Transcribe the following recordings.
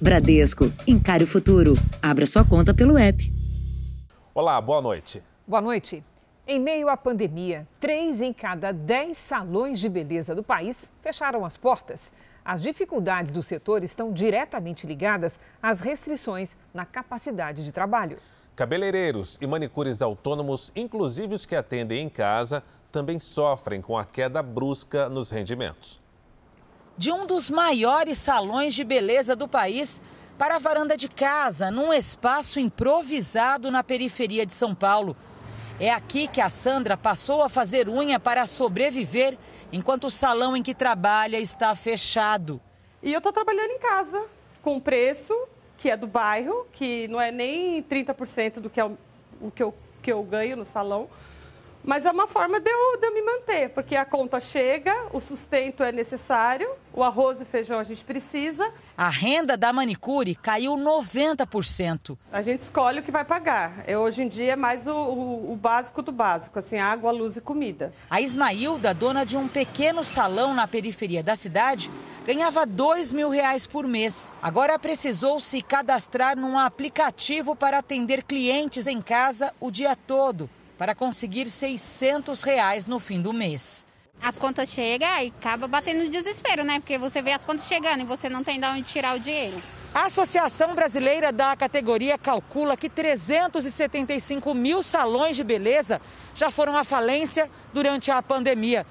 Bradesco, encare o futuro. Abra sua conta pelo app. Olá, boa noite. Boa noite. Em meio à pandemia, três em cada dez salões de beleza do país fecharam as portas. As dificuldades do setor estão diretamente ligadas às restrições na capacidade de trabalho. Cabeleireiros e manicures autônomos, inclusive os que atendem em casa, também sofrem com a queda brusca nos rendimentos de um dos maiores salões de beleza do país para a varanda de casa, num espaço improvisado na periferia de São Paulo. É aqui que a Sandra passou a fazer unha para sobreviver enquanto o salão em que trabalha está fechado. E eu estou trabalhando em casa, com preço que é do bairro, que não é nem 30% do que, é o, que, eu, que eu ganho no salão. Mas é uma forma de eu, de eu me manter, porque a conta chega, o sustento é necessário, o arroz e feijão a gente precisa. A renda da manicure caiu 90%. A gente escolhe o que vai pagar. Eu, hoje em dia é mais o, o, o básico do básico, assim, água, luz e comida. A Ismailda, dona de um pequeno salão na periferia da cidade, ganhava dois mil reais por mês. Agora precisou se cadastrar num aplicativo para atender clientes em casa o dia todo para conseguir 600 reais no fim do mês. As contas chegam e acaba batendo desespero, né? Porque você vê as contas chegando e você não tem de onde tirar o dinheiro. A Associação Brasileira da categoria calcula que 375 mil salões de beleza já foram à falência durante a pandemia.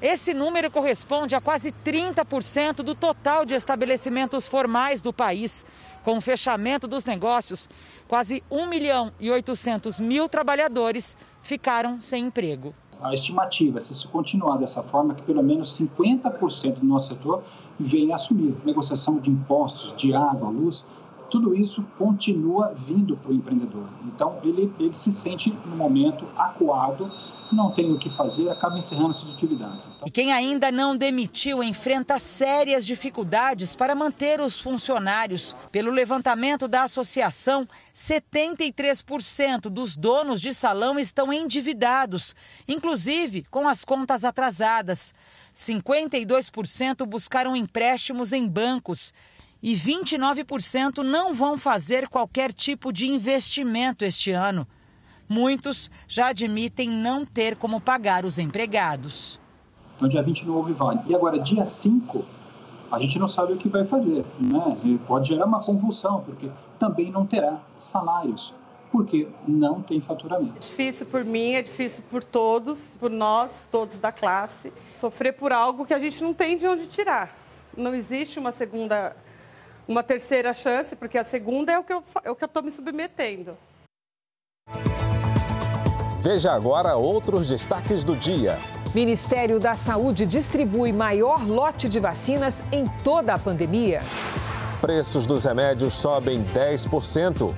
Esse número corresponde a quase 30% do total de estabelecimentos formais do país. Com o fechamento dos negócios, quase 1 milhão e 800 mil trabalhadores ficaram sem emprego. A estimativa, se isso continuar dessa forma, é que pelo menos 50% do nosso setor venha assumir. Negociação de impostos, de água, luz, tudo isso continua vindo para o empreendedor. Então, ele, ele se sente, no momento, acuado não tem o que fazer, acaba encerrando suas atividades. Então... E quem ainda não demitiu enfrenta sérias dificuldades para manter os funcionários. Pelo levantamento da associação, 73% dos donos de salão estão endividados, inclusive com as contas atrasadas. 52% buscaram empréstimos em bancos e 29% não vão fazer qualquer tipo de investimento este ano. Muitos já admitem não ter como pagar os empregados. Então, dia 20 não houve vale. E agora, dia 5, a gente não sabe o que vai fazer. Né? E pode gerar uma convulsão, porque também não terá salários, porque não tem faturamento. É difícil por mim, é difícil por todos, por nós, todos da classe, sofrer por algo que a gente não tem de onde tirar. Não existe uma segunda, uma terceira chance, porque a segunda é o que eu é estou me submetendo. Veja agora outros destaques do dia. Ministério da Saúde distribui maior lote de vacinas em toda a pandemia. Preços dos remédios sobem 10%.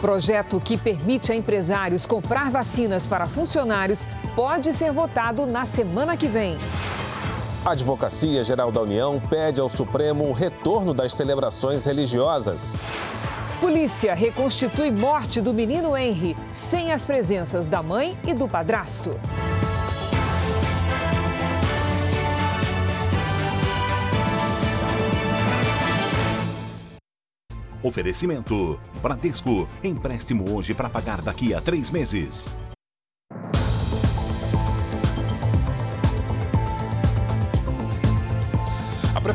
Projeto que permite a empresários comprar vacinas para funcionários pode ser votado na semana que vem. A Advocacia Geral da União pede ao Supremo o retorno das celebrações religiosas. Polícia reconstitui morte do menino Henry sem as presenças da mãe e do padrasto. Oferecimento: Bradesco. Empréstimo hoje para pagar daqui a três meses.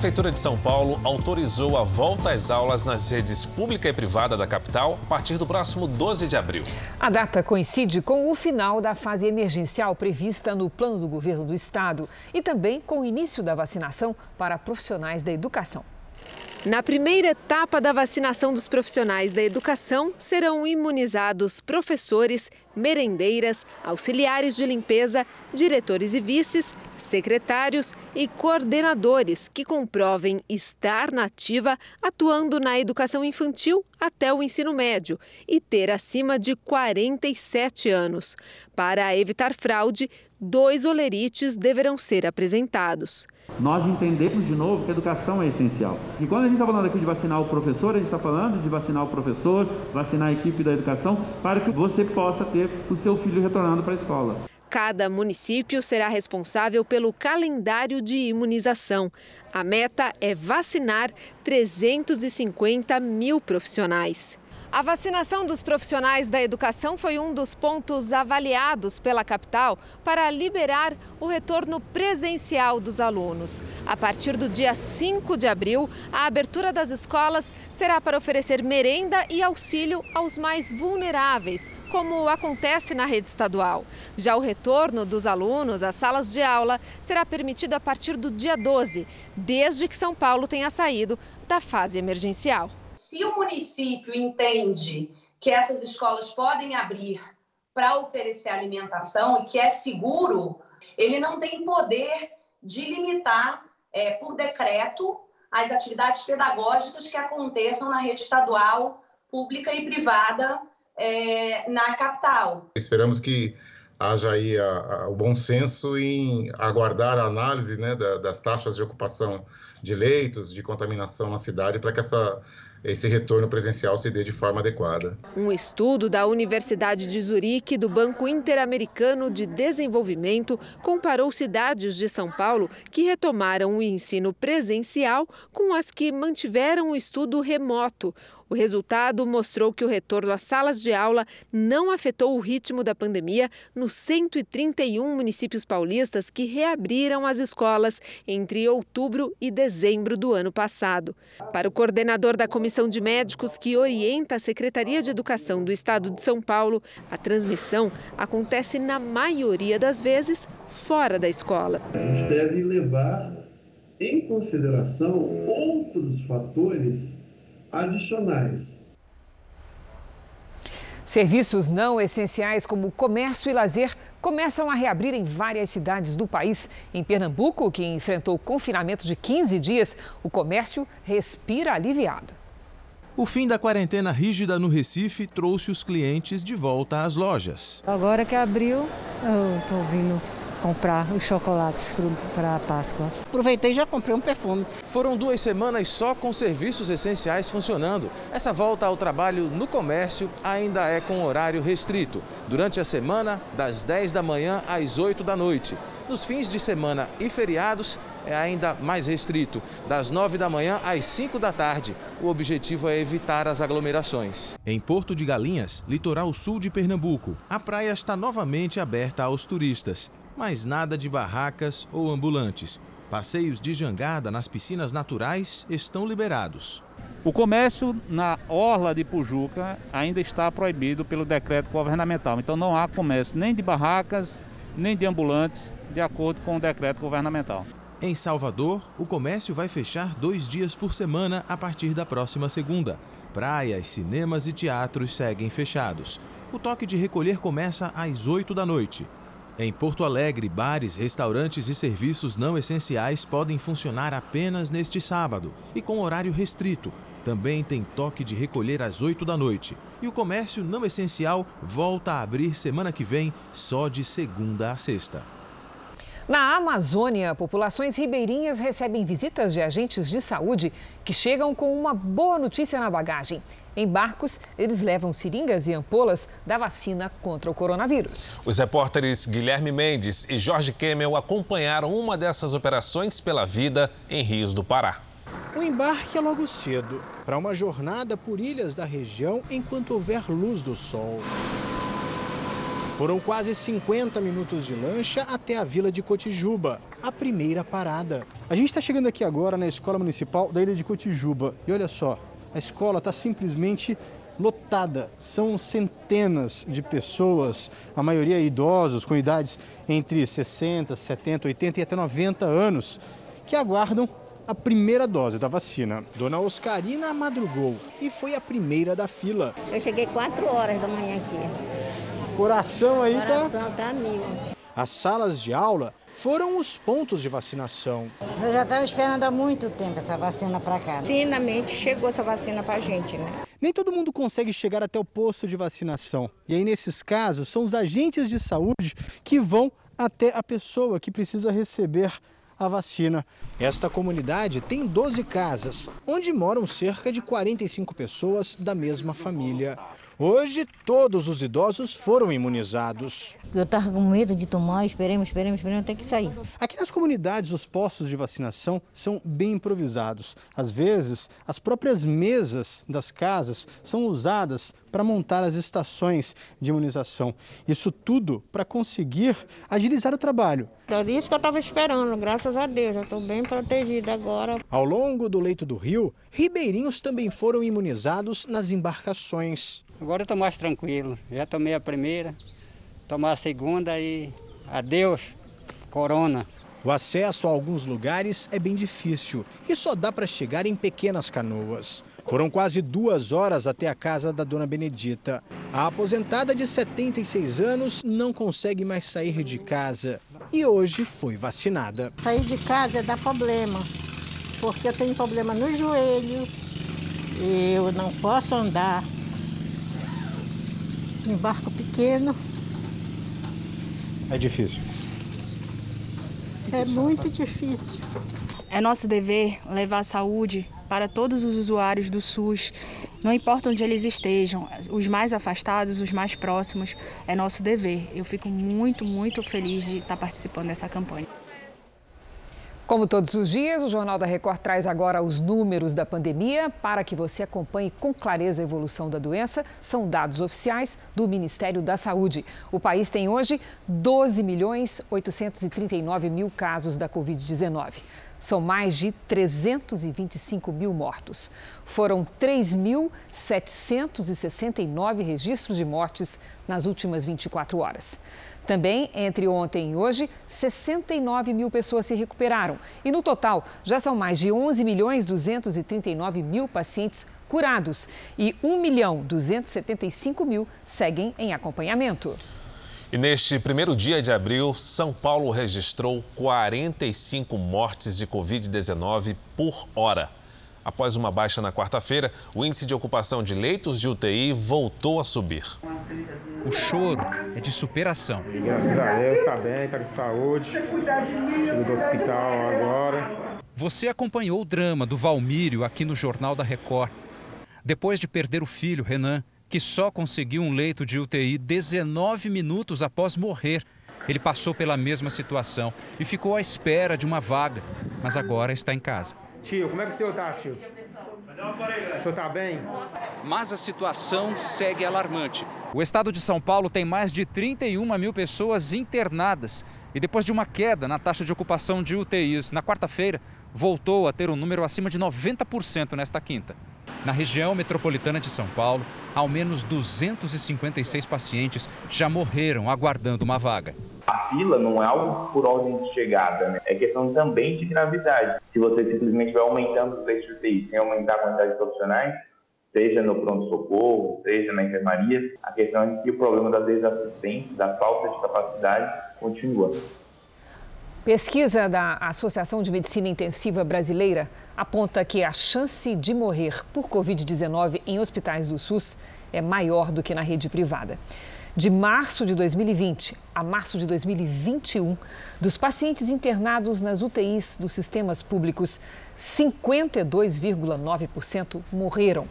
Prefeitura de São Paulo autorizou a volta às aulas nas redes pública e privada da capital a partir do próximo 12 de abril. A data coincide com o final da fase emergencial prevista no plano do governo do estado e também com o início da vacinação para profissionais da educação. Na primeira etapa da vacinação dos profissionais da educação, serão imunizados professores, merendeiras, auxiliares de limpeza, diretores e vices, secretários e coordenadores que comprovem estar na ativa atuando na educação infantil até o ensino médio e ter acima de 47 anos. Para evitar fraude, dois olerites deverão ser apresentados. Nós entendemos de novo que a educação é essencial. E quando a gente está falando aqui de vacinar o professor, a gente está falando de vacinar o professor, vacinar a equipe da educação, para que você possa ter o seu filho retornando para a escola. Cada município será responsável pelo calendário de imunização. A meta é vacinar 350 mil profissionais. A vacinação dos profissionais da educação foi um dos pontos avaliados pela capital para liberar o retorno presencial dos alunos. A partir do dia 5 de abril, a abertura das escolas será para oferecer merenda e auxílio aos mais vulneráveis, como acontece na rede estadual. Já o retorno dos alunos às salas de aula será permitido a partir do dia 12, desde que São Paulo tenha saído da fase emergencial. Se o município entende que essas escolas podem abrir para oferecer alimentação e que é seguro, ele não tem poder de limitar é, por decreto as atividades pedagógicas que aconteçam na rede estadual, pública e privada é, na capital. Esperamos que haja aí a, a, o bom senso em aguardar a análise né, da, das taxas de ocupação de leitos, de contaminação na cidade, para que essa esse retorno presencial se dê de forma adequada. Um estudo da Universidade de Zurique do Banco Interamericano de Desenvolvimento comparou cidades de São Paulo que retomaram o ensino presencial com as que mantiveram o estudo remoto. O resultado mostrou que o retorno às salas de aula não afetou o ritmo da pandemia nos 131 municípios paulistas que reabriram as escolas entre outubro e dezembro do ano passado. Para o coordenador da Comissão de Médicos, que orienta a Secretaria de Educação do Estado de São Paulo, a transmissão acontece na maioria das vezes fora da escola. A gente deve levar em consideração outros fatores adicionais. Serviços não essenciais como comércio e lazer começam a reabrir em várias cidades do país. Em Pernambuco, que enfrentou confinamento de 15 dias, o comércio respira aliviado. O fim da quarentena rígida no Recife trouxe os clientes de volta às lojas. Agora que abriu, eu estou vindo comprar os chocolates para a Páscoa. Aproveitei e já comprei um perfume. Foram duas semanas só com serviços essenciais funcionando. Essa volta ao trabalho no comércio ainda é com horário restrito. Durante a semana, das 10 da manhã às 8 da noite. Nos fins de semana e feriados, é ainda mais restrito, das 9 da manhã às 5 da tarde. O objetivo é evitar as aglomerações. Em Porto de Galinhas, litoral sul de Pernambuco, a praia está novamente aberta aos turistas mas nada de barracas ou ambulantes. Passeios de jangada nas piscinas naturais estão liberados. O comércio na orla de Pujuca ainda está proibido pelo decreto governamental. Então não há comércio nem de barracas, nem de ambulantes, de acordo com o decreto governamental. Em Salvador, o comércio vai fechar dois dias por semana a partir da próxima segunda. Praias, cinemas e teatros seguem fechados. O toque de recolher começa às 8 da noite. Em Porto Alegre, bares, restaurantes e serviços não essenciais podem funcionar apenas neste sábado e com horário restrito. Também tem toque de recolher às 8 da noite. E o comércio não essencial volta a abrir semana que vem, só de segunda a sexta. Na Amazônia, populações ribeirinhas recebem visitas de agentes de saúde que chegam com uma boa notícia na bagagem. Em barcos, eles levam seringas e ampolas da vacina contra o coronavírus. Os repórteres Guilherme Mendes e Jorge Kemmel acompanharam uma dessas operações pela vida em Rios do Pará. O embarque é logo cedo, para uma jornada por ilhas da região enquanto houver luz do sol. Foram quase 50 minutos de lancha até a vila de Cotijuba, a primeira parada. A gente está chegando aqui agora na Escola Municipal da Ilha de Cotijuba. E olha só, a escola está simplesmente lotada. São centenas de pessoas, a maioria idosos, com idades entre 60, 70, 80 e até 90 anos, que aguardam a primeira dose da vacina. Dona Oscarina madrugou e foi a primeira da fila. Eu cheguei 4 horas da manhã aqui. Coração aí Coração tá. tá mil. As salas de aula foram os pontos de vacinação. Eu já estava esperando há muito tempo essa vacina para cá. Né? Finalmente chegou essa vacina para a gente, né? Nem todo mundo consegue chegar até o posto de vacinação. E aí, nesses casos, são os agentes de saúde que vão até a pessoa que precisa receber a vacina. Esta comunidade tem 12 casas, onde moram cerca de 45 pessoas da mesma família. Hoje, todos os idosos foram imunizados. Eu estava com medo de tomar, esperemos, esperemos, esperemos até que sair. Aqui nas comunidades, os postos de vacinação são bem improvisados. Às vezes, as próprias mesas das casas são usadas para montar as estações de imunização. Isso tudo para conseguir agilizar o trabalho. É isso que eu estava esperando, graças a Deus, já estou bem protegida agora. Ao longo do leito do rio, ribeirinhos também foram imunizados nas embarcações. Agora eu estou mais tranquilo. Já tomei a primeira, tomar a segunda e adeus, corona. O acesso a alguns lugares é bem difícil e só dá para chegar em pequenas canoas. Foram quase duas horas até a casa da dona Benedita. A aposentada de 76 anos não consegue mais sair de casa e hoje foi vacinada. Sair de casa dá problema, porque eu tenho problema no joelho, eu não posso andar em barco pequeno. É difícil. É muito difícil. É nosso dever levar saúde para todos os usuários do SUS, não importa onde eles estejam, os mais afastados, os mais próximos, é nosso dever. Eu fico muito, muito feliz de estar participando dessa campanha. Como todos os dias, o Jornal da Record traz agora os números da pandemia para que você acompanhe com clareza a evolução da doença. São dados oficiais do Ministério da Saúde. O país tem hoje 12 milhões 839 mil casos da Covid-19. São mais de 325 mil mortos. Foram 3.769 registros de mortes nas últimas 24 horas. Também, entre ontem e hoje, 69 mil pessoas se recuperaram. E no total, já são mais de 11 milhões 239 mil pacientes curados e 1 milhão 275 mil seguem em acompanhamento. E neste primeiro dia de abril, São Paulo registrou 45 mortes de Covid-19 por hora. Após uma baixa na quarta-feira, o índice de ocupação de leitos de UTI voltou a subir. O choro é de superação. Graças a Deus, está bem, está com saúde. Tudo do hospital agora. Você acompanhou o drama do Valmírio aqui no Jornal da Record. Depois de perder o filho, Renan, que só conseguiu um leito de UTI 19 minutos após morrer. Ele passou pela mesma situação e ficou à espera de uma vaga, mas agora está em casa. Tio, como é que o senhor está, tio? O senhor está bem? Mas a situação segue alarmante. O estado de São Paulo tem mais de 31 mil pessoas internadas. E depois de uma queda na taxa de ocupação de UTIs na quarta-feira, voltou a ter um número acima de 90% nesta quinta. Na região metropolitana de São Paulo, ao menos 256 pacientes já morreram aguardando uma vaga. A fila não é algo por ordem de chegada, né? é questão também de gravidade. Se você simplesmente vai aumentando os leitos de UTI sem aumentar a quantidade de profissionais, seja no pronto-socorro, seja na enfermaria, a questão é que o problema da desassistência, da falta de capacidade, continua. Pesquisa da Associação de Medicina Intensiva Brasileira aponta que a chance de morrer por Covid-19 em hospitais do SUS é maior do que na rede privada. De março de 2020 a março de 2021, dos pacientes internados nas UTIs dos sistemas públicos, 52,9% morreram.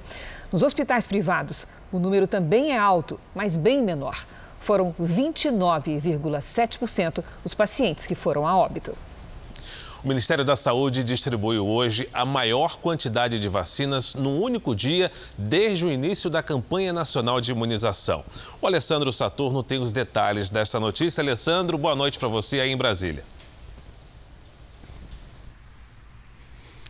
Nos hospitais privados, o número também é alto, mas bem menor. Foram 29,7% os pacientes que foram a óbito. O Ministério da Saúde distribui hoje a maior quantidade de vacinas num único dia desde o início da campanha nacional de imunização. O Alessandro Saturno tem os detalhes desta notícia. Alessandro, boa noite para você aí em Brasília.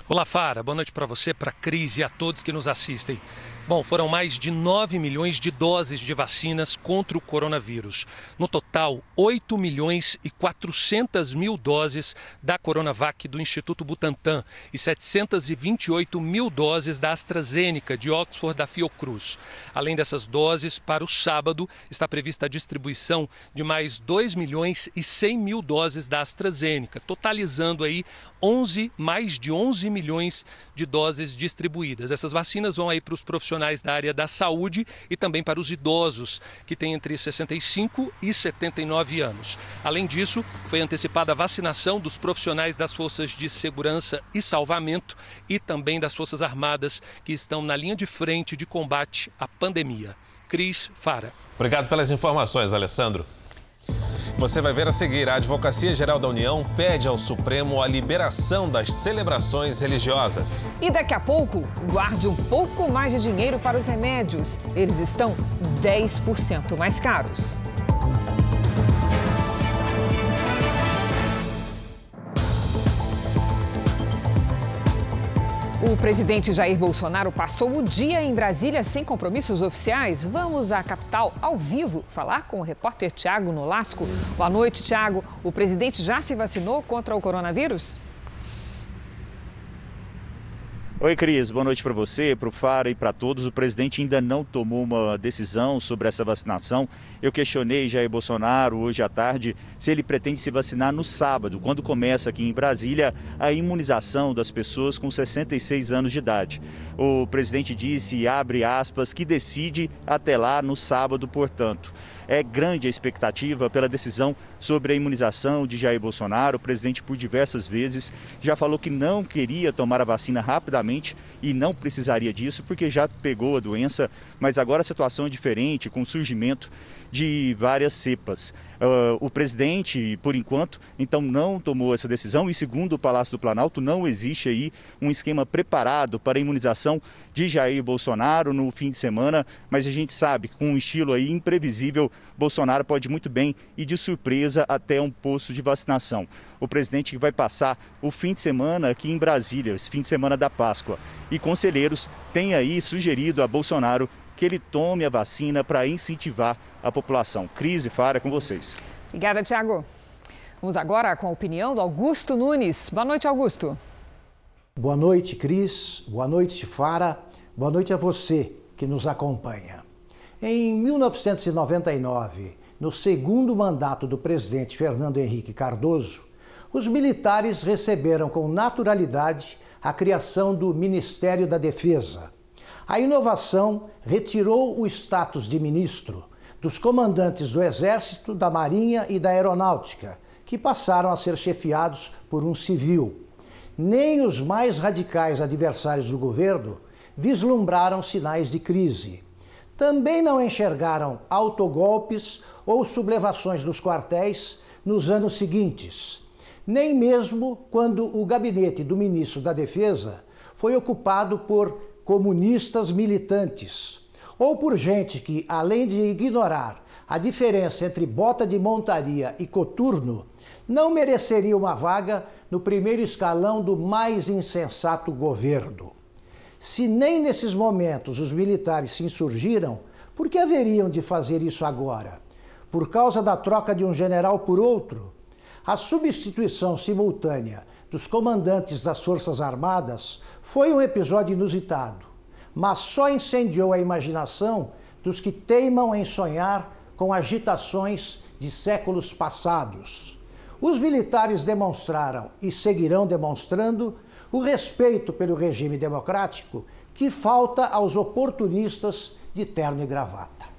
Olá, Fara. Boa noite para você, para a Cris e a todos que nos assistem. Bom, foram mais de 9 milhões de doses de vacinas contra o coronavírus. No total, 8 milhões e 400 mil doses da Coronavac do Instituto Butantan e 728 mil doses da AstraZeneca de Oxford da Fiocruz. Além dessas doses, para o sábado está prevista a distribuição de mais 2 milhões e 100 mil doses da AstraZeneca, totalizando aí 11, mais de 11 milhões de doses distribuídas. Essas vacinas vão aí para os profissionais da área da saúde e também para os idosos, que têm entre 65 e 79 anos. Além disso, foi antecipada a vacinação dos profissionais das forças de segurança e salvamento e também das Forças Armadas, que estão na linha de frente de combate à pandemia. Cris Fara. Obrigado pelas informações, Alessandro. Você vai ver a seguir: a Advocacia Geral da União pede ao Supremo a liberação das celebrações religiosas. E daqui a pouco, guarde um pouco mais de dinheiro para os remédios. Eles estão 10% mais caros. O presidente Jair Bolsonaro passou o dia em Brasília sem compromissos oficiais. Vamos à capital ao vivo falar com o repórter Tiago Nolasco. Boa noite, Tiago. O presidente já se vacinou contra o coronavírus? Oi, Cris. Boa noite para você, para o Fara e para todos. O presidente ainda não tomou uma decisão sobre essa vacinação. Eu questionei Jair Bolsonaro hoje à tarde se ele pretende se vacinar no sábado, quando começa aqui em Brasília a imunização das pessoas com 66 anos de idade. O presidente disse, abre aspas, que decide até lá no sábado, portanto. É grande a expectativa pela decisão sobre a imunização de Jair Bolsonaro. O presidente, por diversas vezes, já falou que não queria tomar a vacina rapidamente e não precisaria disso porque já pegou a doença, mas agora a situação é diferente, com o surgimento de várias cepas. Uh, o presidente, por enquanto, então não tomou essa decisão e, segundo o Palácio do Planalto, não existe aí um esquema preparado para a imunização de Jair Bolsonaro no fim de semana, mas a gente sabe que com um estilo aí imprevisível, Bolsonaro pode muito bem ir de surpresa até um posto de vacinação. O presidente vai passar o fim de semana aqui em Brasília, esse fim de semana da Páscoa. E conselheiros têm aí sugerido a Bolsonaro que ele tome a vacina para incentivar a população. Crise, Fara, com vocês. Obrigada, Tiago. Vamos agora com a opinião do Augusto Nunes. Boa noite, Augusto. Boa noite, Cris. Boa noite, Fara. Boa noite a você que nos acompanha. Em 1999, no segundo mandato do presidente Fernando Henrique Cardoso, os militares receberam com naturalidade a criação do Ministério da Defesa, a inovação retirou o status de ministro dos comandantes do Exército, da Marinha e da Aeronáutica, que passaram a ser chefiados por um civil. Nem os mais radicais adversários do governo vislumbraram sinais de crise. Também não enxergaram autogolpes ou sublevações dos quartéis nos anos seguintes, nem mesmo quando o gabinete do ministro da Defesa foi ocupado por comunistas militantes, ou por gente que, além de ignorar a diferença entre bota de montaria e coturno, não mereceria uma vaga no primeiro escalão do mais insensato governo. Se nem nesses momentos os militares se insurgiram, por que haveriam de fazer isso agora? Por causa da troca de um general por outro? A substituição simultânea dos comandantes das Forças Armadas foi um episódio inusitado, mas só incendiou a imaginação dos que teimam em sonhar com agitações de séculos passados. Os militares demonstraram e seguirão demonstrando o respeito pelo regime democrático que falta aos oportunistas de terno e gravata.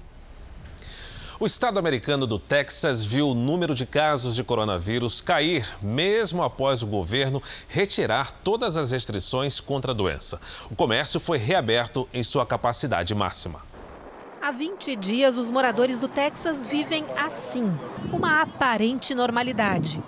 O estado americano do Texas viu o número de casos de coronavírus cair, mesmo após o governo retirar todas as restrições contra a doença. O comércio foi reaberto em sua capacidade máxima. Há 20 dias, os moradores do Texas vivem assim, uma aparente normalidade.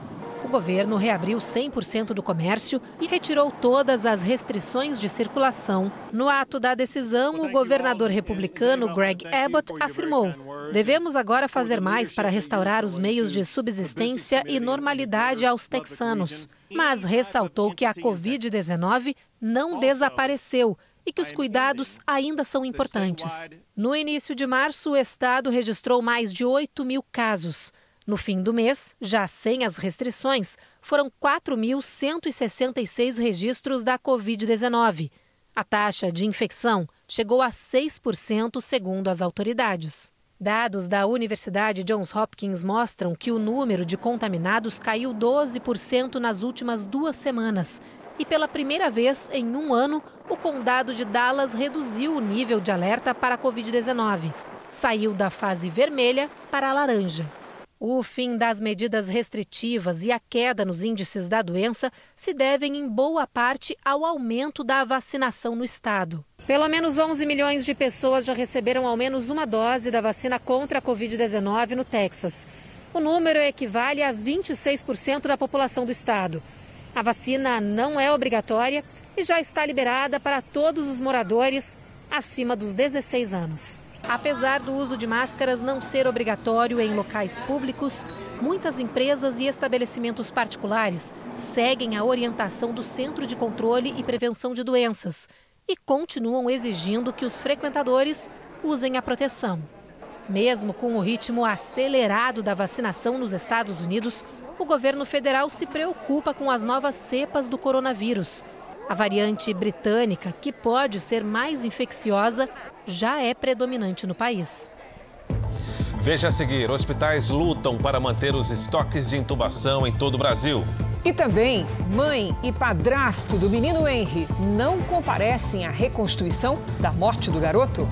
O governo reabriu 100% do comércio e retirou todas as restrições de circulação. No ato da decisão, o governador republicano Greg Abbott afirmou: Devemos agora fazer mais para restaurar os meios de subsistência e normalidade aos texanos. Mas ressaltou que a Covid-19 não desapareceu e que os cuidados ainda são importantes. No início de março, o estado registrou mais de 8 mil casos. No fim do mês, já sem as restrições, foram 4.166 registros da Covid-19. A taxa de infecção chegou a 6%, segundo as autoridades. Dados da Universidade Johns Hopkins mostram que o número de contaminados caiu 12% nas últimas duas semanas. E pela primeira vez em um ano, o condado de Dallas reduziu o nível de alerta para a Covid-19. Saiu da fase vermelha para a laranja. O fim das medidas restritivas e a queda nos índices da doença se devem em boa parte ao aumento da vacinação no estado. Pelo menos 11 milhões de pessoas já receberam ao menos uma dose da vacina contra a Covid-19 no Texas. O número equivale a 26% da população do estado. A vacina não é obrigatória e já está liberada para todos os moradores acima dos 16 anos. Apesar do uso de máscaras não ser obrigatório em locais públicos, muitas empresas e estabelecimentos particulares seguem a orientação do Centro de Controle e Prevenção de Doenças e continuam exigindo que os frequentadores usem a proteção. Mesmo com o ritmo acelerado da vacinação nos Estados Unidos, o governo federal se preocupa com as novas cepas do coronavírus. A variante britânica, que pode ser mais infecciosa, já é predominante no país. Veja a seguir: hospitais lutam para manter os estoques de intubação em todo o Brasil. E também, mãe e padrasto do menino Henry não comparecem à reconstituição da morte do garoto?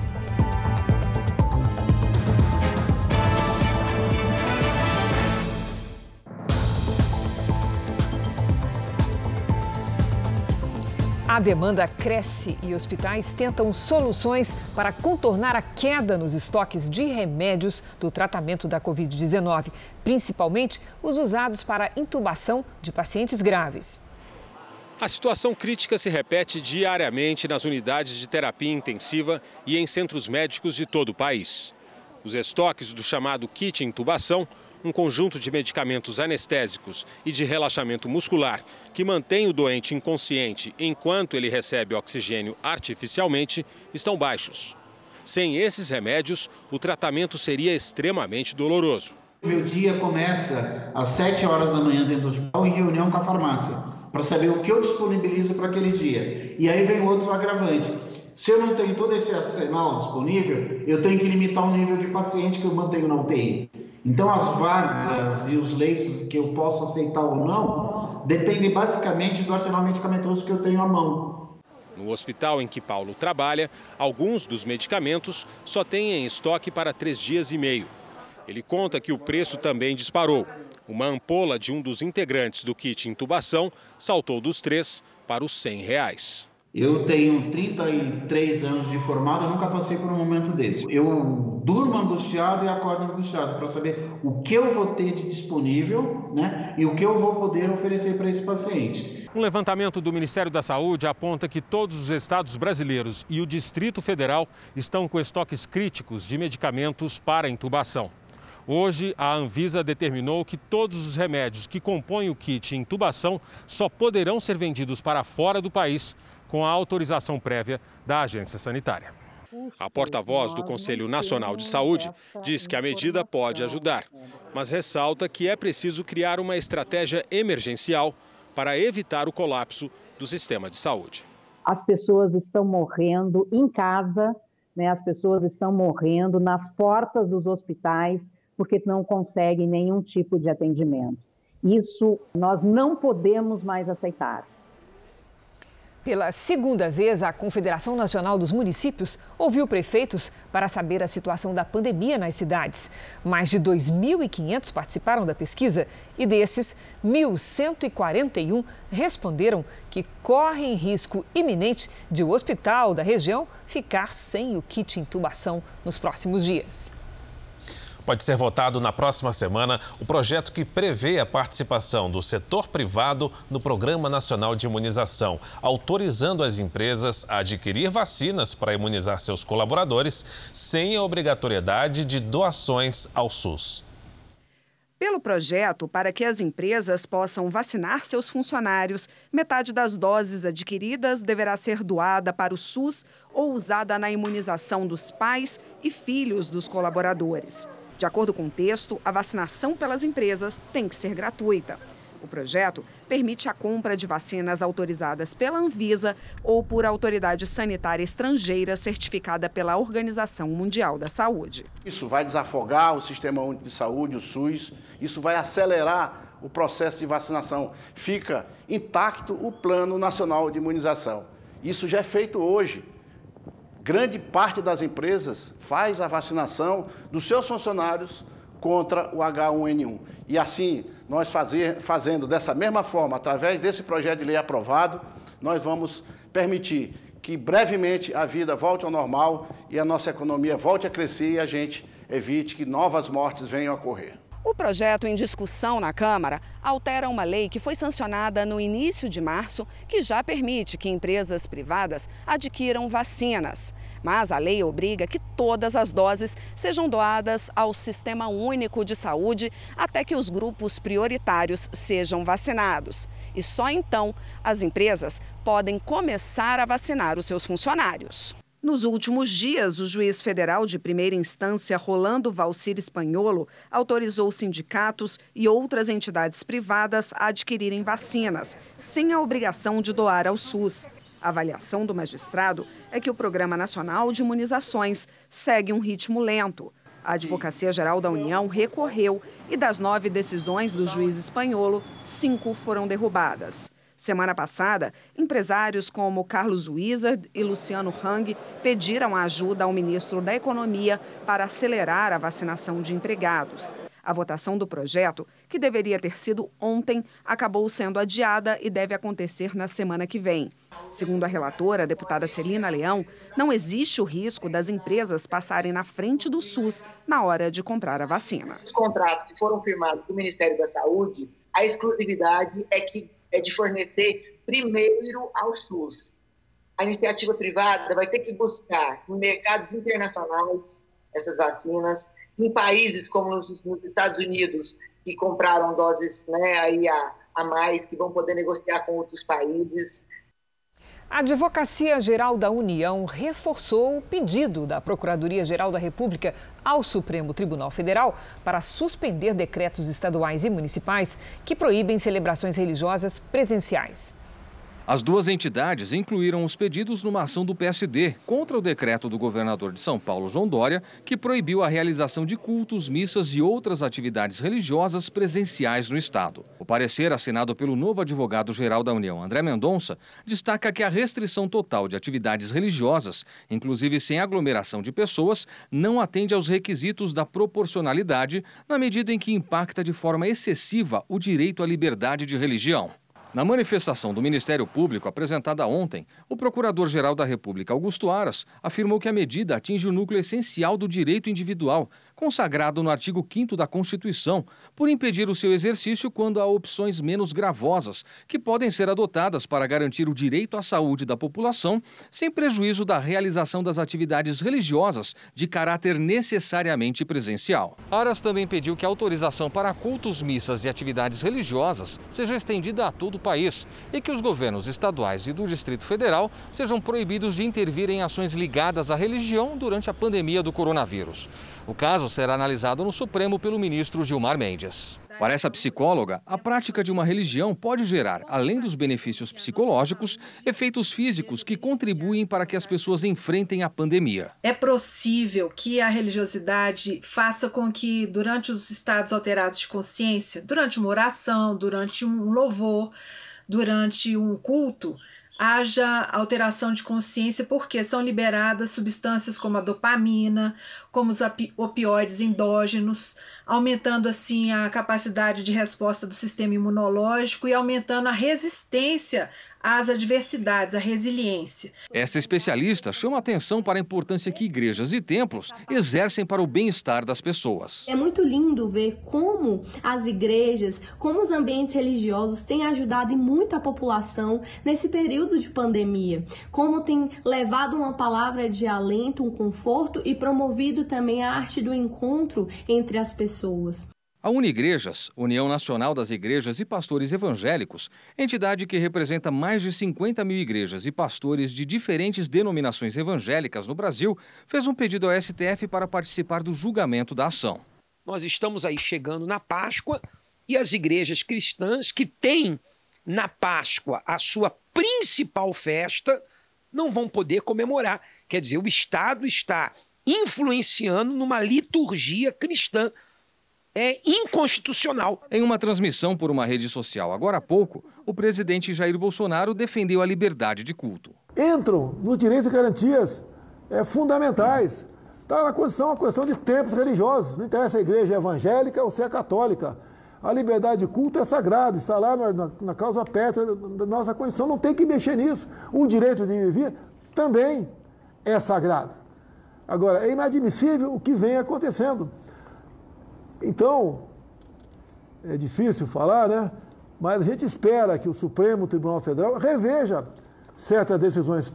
A demanda cresce e hospitais tentam soluções para contornar a queda nos estoques de remédios do tratamento da Covid-19, principalmente os usados para intubação de pacientes graves. A situação crítica se repete diariamente nas unidades de terapia intensiva e em centros médicos de todo o país. Os estoques do chamado kit intubação um conjunto de medicamentos anestésicos e de relaxamento muscular que mantém o doente inconsciente enquanto ele recebe oxigênio artificialmente estão baixos. Sem esses remédios, o tratamento seria extremamente doloroso. Meu dia começa às 7 horas da manhã dentro do hospital em reunião com a farmácia, para saber o que eu disponibilizo para aquele dia. E aí vem outro agravante. Se eu não tenho todo esse arsenal disponível, eu tenho que limitar o nível de paciente que eu mantenho na UTI. Então, as vagas e os leitos que eu posso aceitar ou não dependem basicamente do arsenal medicamentoso que eu tenho à mão. No hospital em que Paulo trabalha, alguns dos medicamentos só têm em estoque para três dias e meio. Ele conta que o preço também disparou. Uma ampola de um dos integrantes do kit intubação saltou dos três para os 100 reais. Eu tenho 33 anos de formado, nunca passei por um momento desse. Eu durmo angustiado e acordo angustiado para saber o que eu vou ter de disponível né, e o que eu vou poder oferecer para esse paciente. Um levantamento do Ministério da Saúde aponta que todos os estados brasileiros e o Distrito Federal estão com estoques críticos de medicamentos para intubação. Hoje, a Anvisa determinou que todos os remédios que compõem o kit intubação só poderão ser vendidos para fora do país com a autorização prévia da agência sanitária. A porta-voz do Conselho Nacional de Saúde diz que a medida pode ajudar, mas ressalta que é preciso criar uma estratégia emergencial para evitar o colapso do sistema de saúde. As pessoas estão morrendo em casa, né? as pessoas estão morrendo nas portas dos hospitais porque não conseguem nenhum tipo de atendimento. Isso nós não podemos mais aceitar. Pela segunda vez, a Confederação Nacional dos Municípios ouviu prefeitos para saber a situação da pandemia nas cidades. Mais de 2.500 participaram da pesquisa e desses, 1.141 responderam que correm risco iminente de o hospital da região ficar sem o kit intubação nos próximos dias. Pode ser votado na próxima semana o projeto que prevê a participação do setor privado no Programa Nacional de Imunização, autorizando as empresas a adquirir vacinas para imunizar seus colaboradores sem a obrigatoriedade de doações ao SUS. Pelo projeto, para que as empresas possam vacinar seus funcionários, metade das doses adquiridas deverá ser doada para o SUS ou usada na imunização dos pais e filhos dos colaboradores. De acordo com o texto, a vacinação pelas empresas tem que ser gratuita. O projeto permite a compra de vacinas autorizadas pela Anvisa ou por autoridade sanitária estrangeira certificada pela Organização Mundial da Saúde. Isso vai desafogar o Sistema Único de Saúde, o SUS, isso vai acelerar o processo de vacinação. Fica intacto o Plano Nacional de Imunização. Isso já é feito hoje grande parte das empresas faz a vacinação dos seus funcionários contra o H1N1. E assim, nós fazer, fazendo dessa mesma forma, através desse projeto de lei aprovado, nós vamos permitir que brevemente a vida volte ao normal e a nossa economia volte a crescer e a gente evite que novas mortes venham a ocorrer. O projeto em discussão na Câmara altera uma lei que foi sancionada no início de março, que já permite que empresas privadas adquiram vacinas. Mas a lei obriga que todas as doses sejam doadas ao Sistema Único de Saúde até que os grupos prioritários sejam vacinados. E só então as empresas podem começar a vacinar os seus funcionários. Nos últimos dias, o juiz federal de primeira instância, Rolando Valcir Espanholo, autorizou sindicatos e outras entidades privadas a adquirirem vacinas, sem a obrigação de doar ao SUS. A avaliação do magistrado é que o Programa Nacional de Imunizações segue um ritmo lento. A Advocacia Geral da União recorreu e, das nove decisões do juiz espanholo, cinco foram derrubadas. Semana passada, empresários como Carlos Wizard e Luciano Hang pediram ajuda ao ministro da Economia para acelerar a vacinação de empregados. A votação do projeto, que deveria ter sido ontem, acabou sendo adiada e deve acontecer na semana que vem. Segundo a relatora, a deputada Celina Leão, não existe o risco das empresas passarem na frente do SUS na hora de comprar a vacina. Os contratos que foram firmados com o Ministério da Saúde, a exclusividade é que é de fornecer primeiro ao SUS. A iniciativa privada vai ter que buscar em mercados internacionais essas vacinas, em países como nos, nos Estados Unidos, que compraram doses né, aí a, a mais, que vão poder negociar com outros países. A Advocacia Geral da União reforçou o pedido da Procuradoria-Geral da República ao Supremo Tribunal Federal para suspender decretos estaduais e municipais que proíbem celebrações religiosas presenciais. As duas entidades incluíram os pedidos numa ação do PSD contra o decreto do governador de São Paulo, João Dória, que proibiu a realização de cultos, missas e outras atividades religiosas presenciais no Estado. O parecer, assinado pelo novo advogado-geral da União, André Mendonça, destaca que a restrição total de atividades religiosas, inclusive sem aglomeração de pessoas, não atende aos requisitos da proporcionalidade, na medida em que impacta de forma excessiva o direito à liberdade de religião. Na manifestação do Ministério Público apresentada ontem, o Procurador-Geral da República, Augusto Aras, afirmou que a medida atinge o núcleo essencial do direito individual, consagrado no artigo 5 da Constituição, por impedir o seu exercício quando há opções menos gravosas, que podem ser adotadas para garantir o direito à saúde da população, sem prejuízo da realização das atividades religiosas de caráter necessariamente presencial. Aras também pediu que a autorização para cultos, missas e atividades religiosas seja estendida a todo o país e que os governos estaduais e do Distrito Federal sejam proibidos de intervir em ações ligadas à religião durante a pandemia do coronavírus. O caso será analisado no Supremo pelo ministro Gilmar Mendes. Para essa psicóloga, a prática de uma religião pode gerar, além dos benefícios psicológicos, efeitos físicos que contribuem para que as pessoas enfrentem a pandemia. É possível que a religiosidade faça com que, durante os estados alterados de consciência, durante uma oração, durante um louvor, durante um culto, haja alteração de consciência porque são liberadas substâncias como a dopamina, como os opioides endógenos, aumentando assim a capacidade de resposta do sistema imunológico e aumentando a resistência às adversidades, a resiliência. Esta especialista chama atenção para a importância que igrejas e templos exercem para o bem-estar das pessoas. É muito lindo ver como as igrejas, como os ambientes religiosos têm ajudado muito a população nesse período de pandemia, como tem levado uma palavra de alento, um conforto e promovido também a arte do encontro entre as pessoas. A Unigrejas, União Nacional das Igrejas e Pastores Evangélicos, entidade que representa mais de 50 mil igrejas e pastores de diferentes denominações evangélicas no Brasil, fez um pedido ao STF para participar do julgamento da ação. Nós estamos aí chegando na Páscoa e as igrejas cristãs que têm na Páscoa a sua principal festa não vão poder comemorar. Quer dizer, o Estado está influenciando numa liturgia cristã. É inconstitucional. Em uma transmissão por uma rede social agora há pouco, o presidente Jair Bolsonaro defendeu a liberdade de culto. Entram nos direitos e garantias é, fundamentais. Está na Constituição a questão de tempos religiosos. Não interessa a igreja evangélica ou se é católica. A liberdade de culto é sagrada, está lá na, na, na causa pétrea da nossa Constituição. Não tem que mexer nisso. O direito de viver também é sagrado. Agora, é inadmissível o que vem acontecendo. Então, é difícil falar, né? Mas a gente espera que o Supremo Tribunal Federal reveja certas decisões.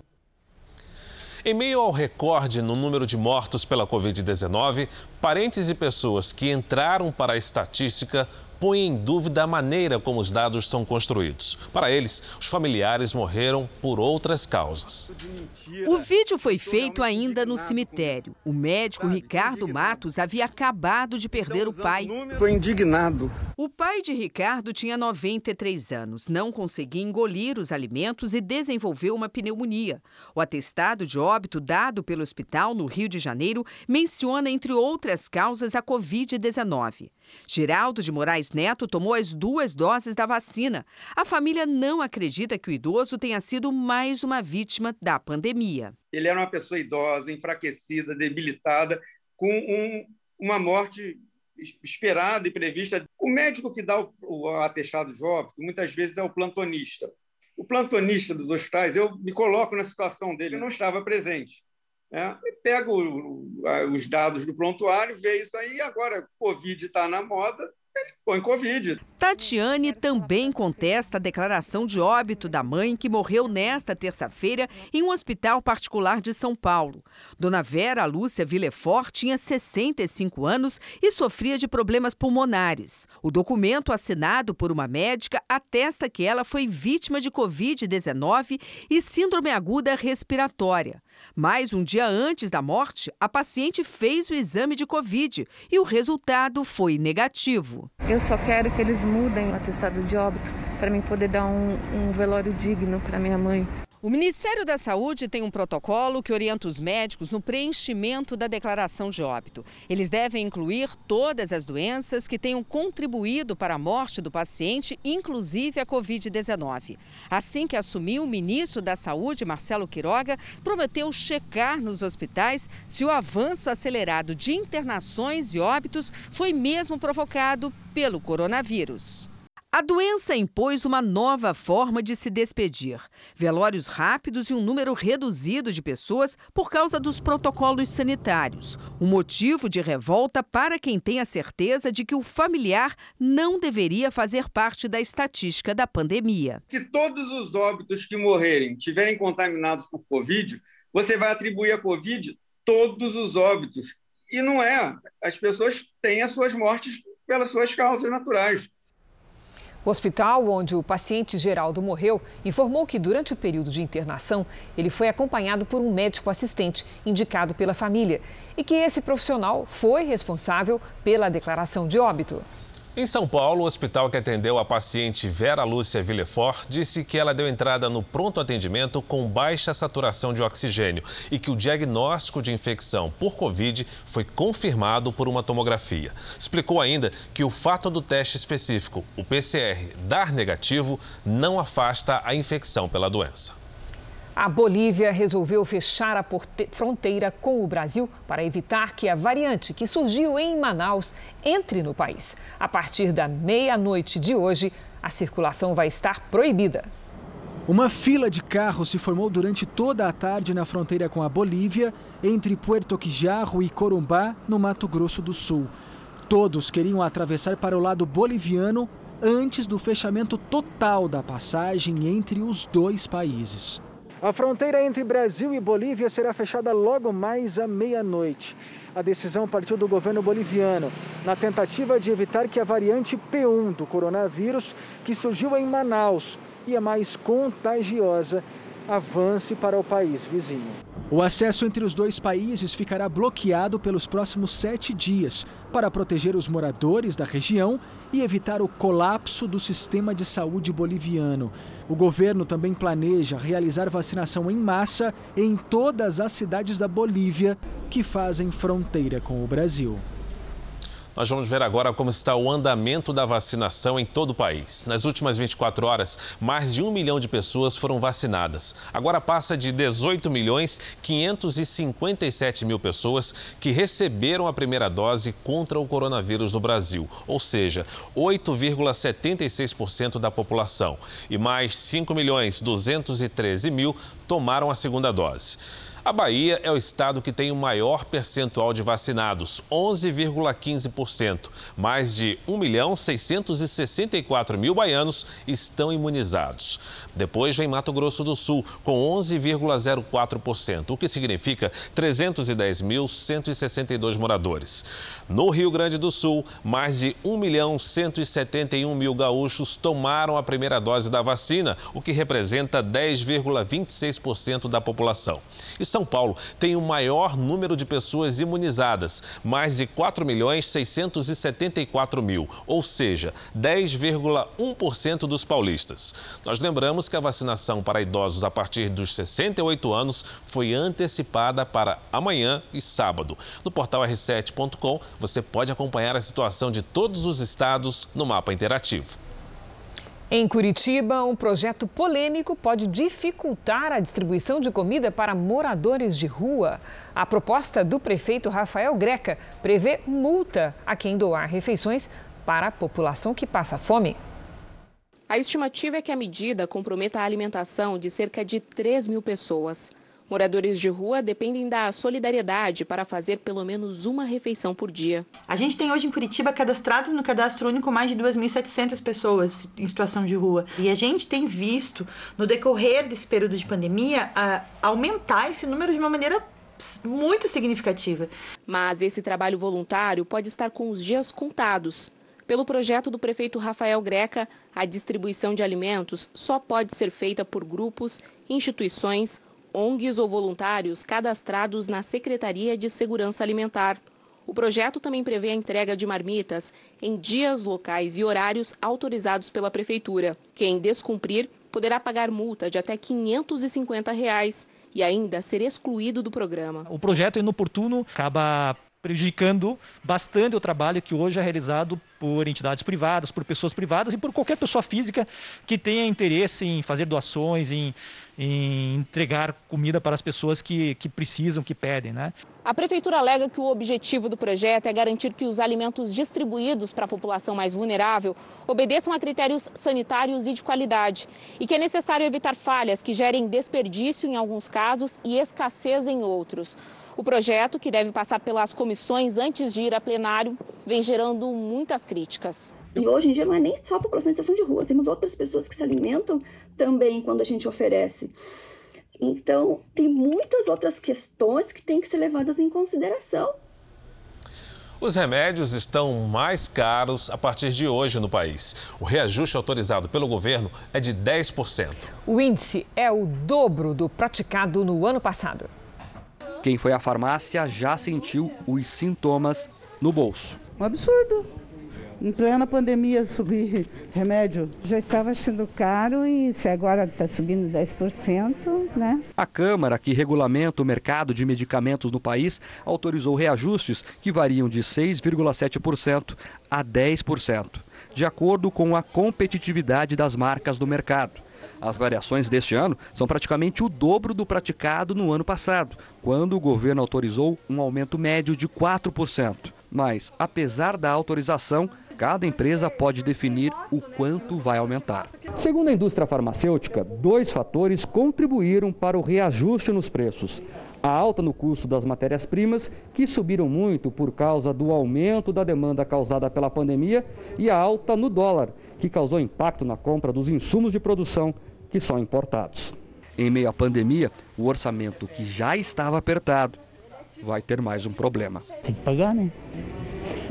Em meio ao recorde no número de mortos pela Covid-19, parentes e pessoas que entraram para a estatística põe em dúvida a maneira como os dados são construídos. Para eles, os familiares morreram por outras causas. O vídeo foi feito ainda no cemitério. O médico Ricardo Matos havia acabado de perder o pai. Estou indignado. O pai de Ricardo tinha 93 anos, não conseguia engolir os alimentos e desenvolveu uma pneumonia. O atestado de óbito dado pelo hospital no Rio de Janeiro menciona, entre outras causas, a Covid-19. Geraldo de Moraes Neto tomou as duas doses da vacina. A família não acredita que o idoso tenha sido mais uma vítima da pandemia. Ele era uma pessoa idosa, enfraquecida, debilitada, com um, uma morte esperada e prevista. O médico que dá o, o atestado de óbito muitas vezes é o plantonista. O plantonista dos hospitais, eu me coloco na situação dele, eu não estava presente. É, pega os dados do prontuário, vê isso aí, agora Covid está na moda, ele põe Covid. Tatiane também contesta a declaração de óbito da mãe que morreu nesta terça-feira em um hospital particular de São Paulo. Dona Vera Lúcia Villefort tinha 65 anos e sofria de problemas pulmonares. O documento assinado por uma médica atesta que ela foi vítima de Covid-19 e síndrome aguda respiratória. Mas um dia antes da morte, a paciente fez o exame de Covid e o resultado foi negativo. Eu só quero que eles mudem o atestado de óbito para mim poder dar um, um velório digno para minha mãe. O Ministério da Saúde tem um protocolo que orienta os médicos no preenchimento da declaração de óbito. Eles devem incluir todas as doenças que tenham contribuído para a morte do paciente, inclusive a Covid-19. Assim que assumiu, o ministro da Saúde, Marcelo Quiroga, prometeu checar nos hospitais se o avanço acelerado de internações e óbitos foi mesmo provocado pelo coronavírus. A doença impôs uma nova forma de se despedir: velórios rápidos e um número reduzido de pessoas por causa dos protocolos sanitários. Um motivo de revolta para quem tem a certeza de que o familiar não deveria fazer parte da estatística da pandemia. Se todos os óbitos que morrerem tiverem contaminados por Covid, você vai atribuir a Covid todos os óbitos. E não é. As pessoas têm as suas mortes pelas suas causas naturais. O hospital onde o paciente Geraldo morreu informou que durante o período de internação ele foi acompanhado por um médico assistente indicado pela família e que esse profissional foi responsável pela declaração de óbito. Em São Paulo, o hospital que atendeu a paciente Vera Lúcia Villefort disse que ela deu entrada no pronto atendimento com baixa saturação de oxigênio e que o diagnóstico de infecção por Covid foi confirmado por uma tomografia. Explicou ainda que o fato do teste específico, o PCR, dar negativo, não afasta a infecção pela doença. A Bolívia resolveu fechar a fronteira com o Brasil para evitar que a variante que surgiu em Manaus entre no país. A partir da meia-noite de hoje, a circulação vai estar proibida. Uma fila de carros se formou durante toda a tarde na fronteira com a Bolívia, entre Puerto Quijarro e Corumbá, no Mato Grosso do Sul. Todos queriam atravessar para o lado boliviano antes do fechamento total da passagem entre os dois países. A fronteira entre Brasil e Bolívia será fechada logo mais à meia-noite. A decisão partiu do governo boliviano, na tentativa de evitar que a variante P1 do coronavírus, que surgiu em Manaus e é mais contagiosa, avance para o país vizinho. O acesso entre os dois países ficará bloqueado pelos próximos sete dias para proteger os moradores da região e evitar o colapso do sistema de saúde boliviano. O governo também planeja realizar vacinação em massa em todas as cidades da Bolívia que fazem fronteira com o Brasil. Nós vamos ver agora como está o andamento da vacinação em todo o país. Nas últimas 24 horas, mais de um milhão de pessoas foram vacinadas. Agora passa de 18 milhões 557 mil pessoas que receberam a primeira dose contra o coronavírus no Brasil, ou seja, 8,76% da população. E mais 5 milhões 213 mil tomaram a segunda dose. A Bahia é o estado que tem o maior percentual de vacinados, 11,15%. Mais de 1 milhão 664 mil baianos estão imunizados. Depois vem Mato Grosso do Sul, com 11,04%, o que significa 310.162 moradores. No Rio Grande do Sul, mais de 1 milhão 171 mil gaúchos tomaram a primeira dose da vacina, o que representa 10,26% da população. São Paulo tem o maior número de pessoas imunizadas, mais de 4 milhões 674 mil, ou seja, 10,1% dos paulistas. Nós lembramos que a vacinação para idosos a partir dos 68 anos foi antecipada para amanhã e sábado. No portal r7.com você pode acompanhar a situação de todos os estados no mapa interativo. Em Curitiba, um projeto polêmico pode dificultar a distribuição de comida para moradores de rua. A proposta do prefeito Rafael Greca prevê multa a quem doar refeições para a população que passa fome. A estimativa é que a medida comprometa a alimentação de cerca de 3 mil pessoas. Moradores de rua dependem da solidariedade para fazer pelo menos uma refeição por dia. A gente tem hoje em Curitiba cadastrados no cadastro único mais de 2.700 pessoas em situação de rua. E a gente tem visto, no decorrer desse período de pandemia, aumentar esse número de uma maneira muito significativa. Mas esse trabalho voluntário pode estar com os dias contados. Pelo projeto do prefeito Rafael Greca, a distribuição de alimentos só pode ser feita por grupos, instituições ONGs ou voluntários cadastrados na Secretaria de Segurança Alimentar. O projeto também prevê a entrega de marmitas em dias, locais e horários autorizados pela Prefeitura. Quem descumprir poderá pagar multa de até 550 reais e ainda ser excluído do programa. O projeto inoportuno acaba prejudicando bastante o trabalho que hoje é realizado por entidades privadas, por pessoas privadas e por qualquer pessoa física que tenha interesse em fazer doações, em, em entregar comida para as pessoas que, que precisam, que pedem. Né? A Prefeitura alega que o objetivo do projeto é garantir que os alimentos distribuídos para a população mais vulnerável obedeçam a critérios sanitários e de qualidade e que é necessário evitar falhas que gerem desperdício em alguns casos e escassez em outros. O projeto, que deve passar pelas comissões antes de ir a plenário, vem gerando muitas críticas. E hoje em dia não é nem só a população em situação de rua, temos outras pessoas que se alimentam também quando a gente oferece. Então, tem muitas outras questões que têm que ser levadas em consideração. Os remédios estão mais caros a partir de hoje no país. O reajuste autorizado pelo governo é de 10%. O índice é o dobro do praticado no ano passado. Quem foi à farmácia já sentiu os sintomas no bolso. Um absurdo. Em plena pandemia, subir remédio já estava sendo caro e se agora está subindo 10%, né? A Câmara, que regulamenta o mercado de medicamentos no país, autorizou reajustes que variam de 6,7% a 10%, de acordo com a competitividade das marcas do mercado. As variações deste ano são praticamente o dobro do praticado no ano passado, quando o governo autorizou um aumento médio de 4%. Mas, apesar da autorização, cada empresa pode definir o quanto vai aumentar. Segundo a indústria farmacêutica, dois fatores contribuíram para o reajuste nos preços. A alta no custo das matérias-primas, que subiram muito por causa do aumento da demanda causada pela pandemia, e a alta no dólar, que causou impacto na compra dos insumos de produção que são importados. Em meio à pandemia, o orçamento que já estava apertado vai ter mais um problema. Tem que pagar, né?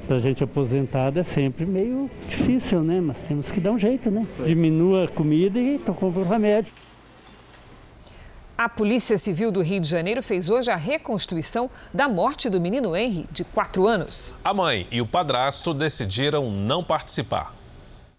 Para a gente aposentado é sempre meio difícil, né? Mas temos que dar um jeito, né? Diminua a comida e compra o remédio. A Polícia Civil do Rio de Janeiro fez hoje a reconstituição da morte do menino Henry, de 4 anos. A mãe e o padrasto decidiram não participar.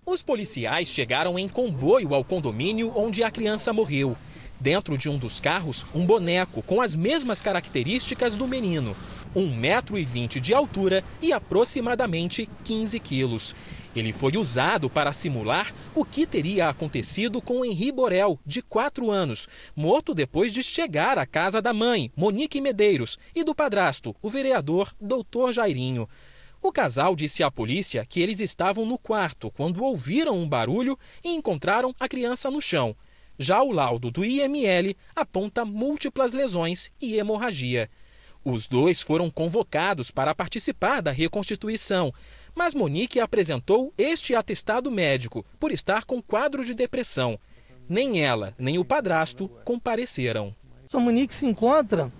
Os policiais chegaram em comboio ao condomínio onde a criança morreu. Dentro de um dos carros, um boneco com as mesmas características do menino. 1,20m de altura e aproximadamente 15 quilos. Ele foi usado para simular o que teria acontecido com Henri Borel, de 4 anos, morto depois de chegar à casa da mãe, Monique Medeiros, e do padrasto, o vereador Doutor Jairinho. O casal disse à polícia que eles estavam no quarto quando ouviram um barulho e encontraram a criança no chão. Já o laudo do IML aponta múltiplas lesões e hemorragia. Os dois foram convocados para participar da reconstituição, mas Monique apresentou este atestado médico por estar com quadro de depressão. Nem ela, nem o padrasto compareceram. A Monique se encontra,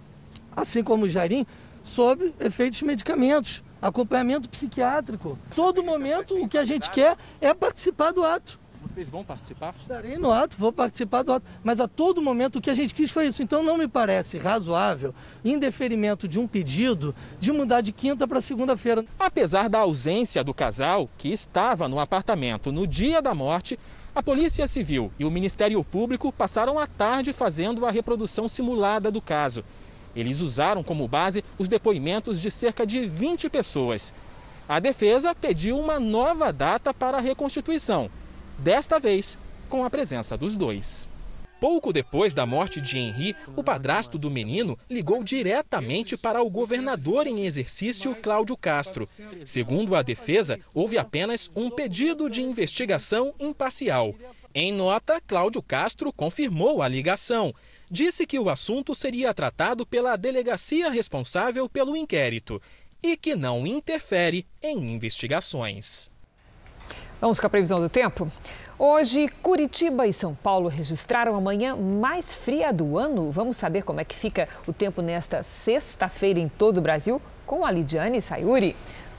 assim como o Jairim, sob efeitos medicamentos, acompanhamento psiquiátrico. Todo momento o que a gente quer é participar do ato. Vocês vão participar? Estarei no ato, vou participar do ato. Mas a todo momento o que a gente quis foi isso. Então não me parece razoável, em deferimento de um pedido, de mudar de quinta para segunda-feira. Apesar da ausência do casal, que estava no apartamento no dia da morte, a Polícia Civil e o Ministério Público passaram a tarde fazendo a reprodução simulada do caso. Eles usaram como base os depoimentos de cerca de 20 pessoas. A defesa pediu uma nova data para a reconstituição desta vez com a presença dos dois. Pouco depois da morte de Henri, o padrasto do menino ligou diretamente para o governador em exercício, Cláudio Castro. Segundo a defesa, houve apenas um pedido de investigação imparcial. Em nota, Cláudio Castro confirmou a ligação. Disse que o assunto seria tratado pela delegacia responsável pelo inquérito e que não interfere em investigações. Vamos com a previsão do tempo? Hoje, Curitiba e São Paulo registraram a manhã mais fria do ano. Vamos saber como é que fica o tempo nesta sexta-feira em todo o Brasil com a Lidiane Sayuri.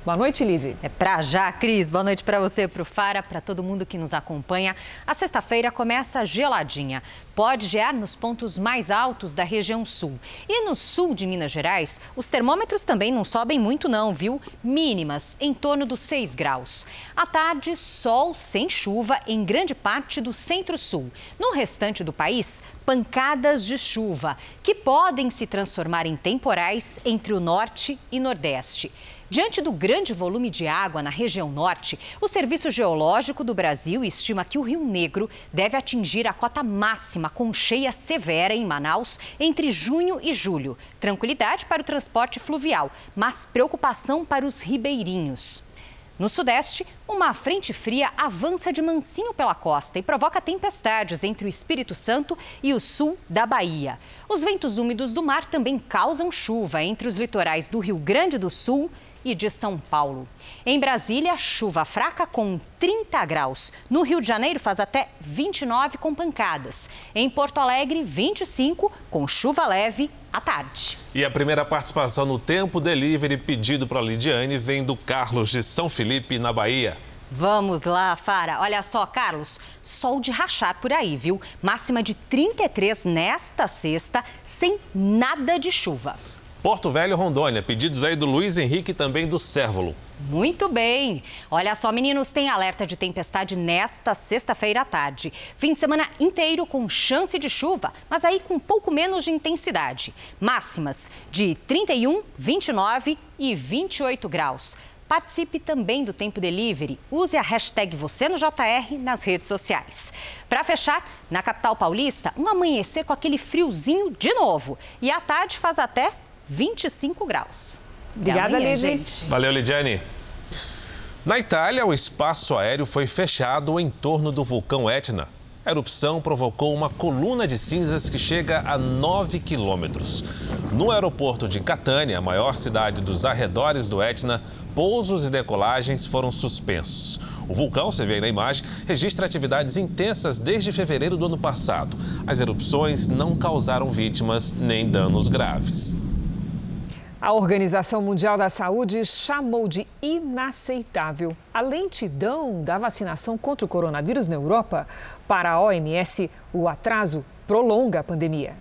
Boa noite, Lid. É pra já, Cris. Boa noite para você, para o Fara, para todo mundo que nos acompanha. A sexta-feira começa geladinha. Pode gear nos pontos mais altos da região sul. E no sul de Minas Gerais, os termômetros também não sobem muito não, viu? Mínimas, em torno dos 6 graus. À tarde, sol sem chuva em grande parte do centro-sul. No restante do país, pancadas de chuva, que podem se transformar em temporais entre o norte e nordeste. Diante do grande volume de água na região norte, o Serviço Geológico do Brasil estima que o Rio Negro deve atingir a cota máxima com cheia severa em Manaus entre junho e julho. Tranquilidade para o transporte fluvial, mas preocupação para os ribeirinhos. No sudeste, uma frente fria avança de mansinho pela costa e provoca tempestades entre o Espírito Santo e o sul da Bahia. Os ventos úmidos do mar também causam chuva entre os litorais do Rio Grande do Sul e de São Paulo. Em Brasília, chuva fraca com 30 graus. No Rio de Janeiro, faz até 29 com pancadas. Em Porto Alegre, 25 com chuva leve à tarde. E a primeira participação no Tempo Delivery pedido para a Lidiane vem do Carlos de São Felipe, na Bahia. Vamos lá, Fara. Olha só, Carlos, sol de rachar por aí, viu? Máxima de 33 nesta sexta, sem nada de chuva. Porto Velho, Rondônia. Pedidos aí do Luiz Henrique e também do Cérvulo. Muito bem. Olha só, meninos, tem alerta de tempestade nesta sexta-feira à tarde. Fim de semana inteiro com chance de chuva, mas aí com um pouco menos de intensidade. Máximas de 31, 29 e 28 graus. Participe também do Tempo Delivery. Use a hashtag você no JR nas redes sociais. Para fechar, na capital paulista, um amanhecer com aquele friozinho de novo. E à tarde faz até 25 graus. Obrigada, Lidiane. Valeu, Lidiane. Na Itália, o espaço aéreo foi fechado em torno do vulcão Etna. A erupção provocou uma coluna de cinzas que chega a 9 quilômetros. No aeroporto de Catânia, a maior cidade dos arredores do Etna, pousos e decolagens foram suspensos. O vulcão, você vê aí na imagem, registra atividades intensas desde fevereiro do ano passado. As erupções não causaram vítimas nem danos graves. A Organização Mundial da Saúde chamou de inaceitável a lentidão da vacinação contra o coronavírus na Europa. Para a OMS, o atraso prolonga a pandemia.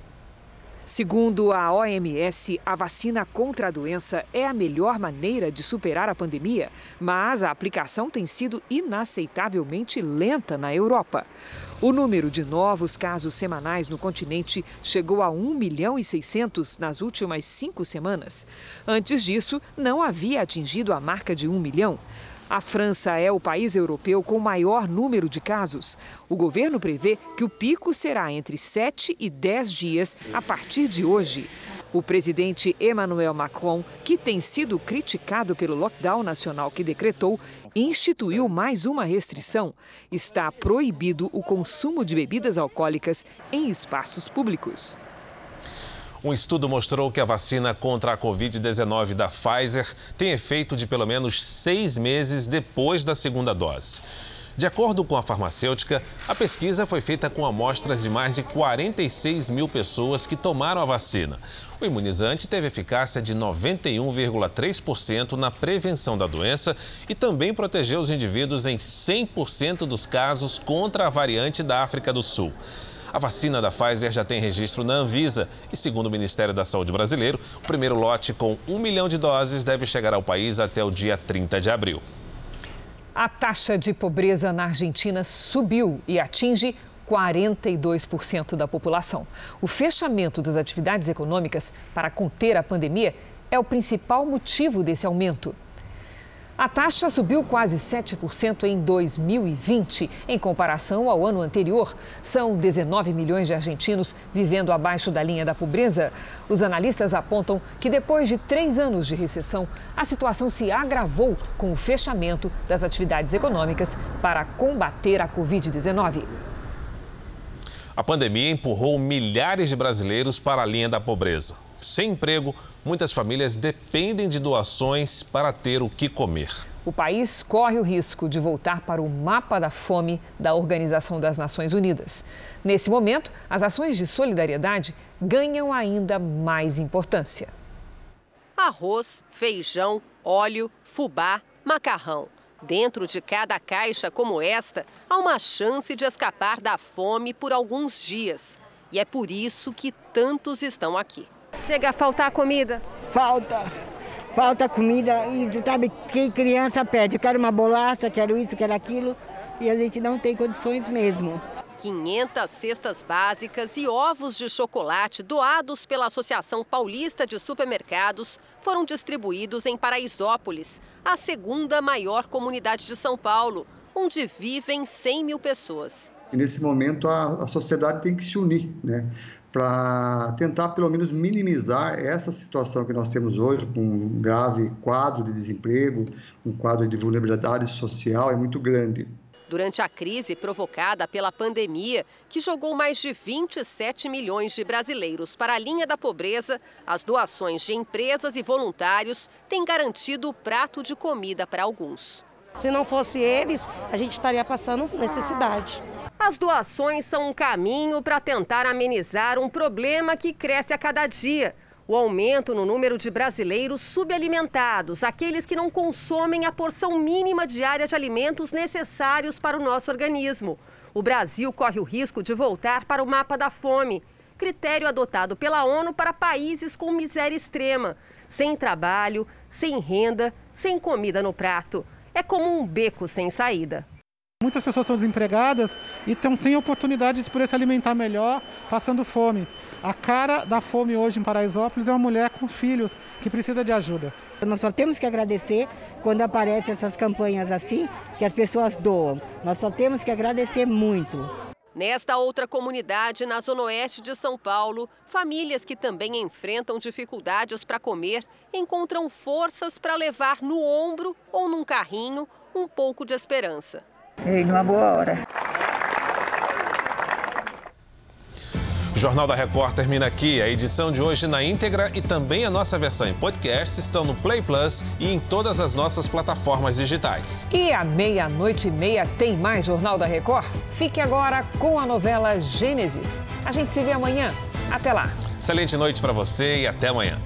Segundo a OMS, a vacina contra a doença é a melhor maneira de superar a pandemia, mas a aplicação tem sido inaceitavelmente lenta na Europa. O número de novos casos semanais no continente chegou a 1 milhão e 600 nas últimas cinco semanas. Antes disso, não havia atingido a marca de 1 milhão. A França é o país europeu com maior número de casos. O governo prevê que o pico será entre 7 e 10 dias a partir de hoje. O presidente Emmanuel Macron, que tem sido criticado pelo lockdown nacional que decretou, instituiu mais uma restrição. Está proibido o consumo de bebidas alcoólicas em espaços públicos. Um estudo mostrou que a vacina contra a Covid-19 da Pfizer tem efeito de pelo menos seis meses depois da segunda dose. De acordo com a farmacêutica, a pesquisa foi feita com amostras de mais de 46 mil pessoas que tomaram a vacina. O imunizante teve eficácia de 91,3% na prevenção da doença e também protegeu os indivíduos em 100% dos casos contra a variante da África do Sul. A vacina da Pfizer já tem registro na Anvisa e, segundo o Ministério da Saúde brasileiro, o primeiro lote com um milhão de doses deve chegar ao país até o dia 30 de abril. A taxa de pobreza na Argentina subiu e atinge 42% da população. O fechamento das atividades econômicas para conter a pandemia é o principal motivo desse aumento. A taxa subiu quase 7% em 2020, em comparação ao ano anterior. São 19 milhões de argentinos vivendo abaixo da linha da pobreza. Os analistas apontam que depois de três anos de recessão, a situação se agravou com o fechamento das atividades econômicas para combater a Covid-19. A pandemia empurrou milhares de brasileiros para a linha da pobreza. Sem emprego, muitas famílias dependem de doações para ter o que comer. O país corre o risco de voltar para o mapa da fome da Organização das Nações Unidas. Nesse momento, as ações de solidariedade ganham ainda mais importância. Arroz, feijão, óleo, fubá, macarrão. Dentro de cada caixa como esta, há uma chance de escapar da fome por alguns dias. E é por isso que tantos estão aqui. Chega a faltar comida? Falta. Falta comida e sabe que criança pede, quero uma bolacha, quero isso, quero aquilo, e a gente não tem condições mesmo. 500 cestas básicas e ovos de chocolate doados pela Associação Paulista de Supermercados foram distribuídos em Paraisópolis, a segunda maior comunidade de São Paulo, onde vivem 100 mil pessoas. Nesse momento a, a sociedade tem que se unir, né? Para tentar pelo menos minimizar essa situação que nós temos hoje, com um grave quadro de desemprego, um quadro de vulnerabilidade social é muito grande. Durante a crise provocada pela pandemia, que jogou mais de 27 milhões de brasileiros para a linha da pobreza, as doações de empresas e voluntários têm garantido o prato de comida para alguns. Se não fosse eles, a gente estaria passando necessidade. As doações são um caminho para tentar amenizar um problema que cresce a cada dia. O aumento no número de brasileiros subalimentados, aqueles que não consomem a porção mínima diária de alimentos necessários para o nosso organismo. O Brasil corre o risco de voltar para o mapa da fome, critério adotado pela ONU para países com miséria extrema, sem trabalho, sem renda, sem comida no prato. É como um beco sem saída. Muitas pessoas estão desempregadas e estão sem oportunidade de poder se alimentar melhor, passando fome. A cara da fome hoje em Paraisópolis é uma mulher com filhos que precisa de ajuda. Nós só temos que agradecer quando aparecem essas campanhas assim, que as pessoas doam. Nós só temos que agradecer muito. Nesta outra comunidade, na zona oeste de São Paulo, famílias que também enfrentam dificuldades para comer encontram forças para levar no ombro ou num carrinho um pouco de esperança. Em uma boa hora. O Jornal da Record termina aqui. A edição de hoje na íntegra e também a nossa versão em podcast estão no Play Plus e em todas as nossas plataformas digitais. E à meia-noite e meia tem mais Jornal da Record? Fique agora com a novela Gênesis. A gente se vê amanhã. Até lá. Excelente noite para você e até amanhã.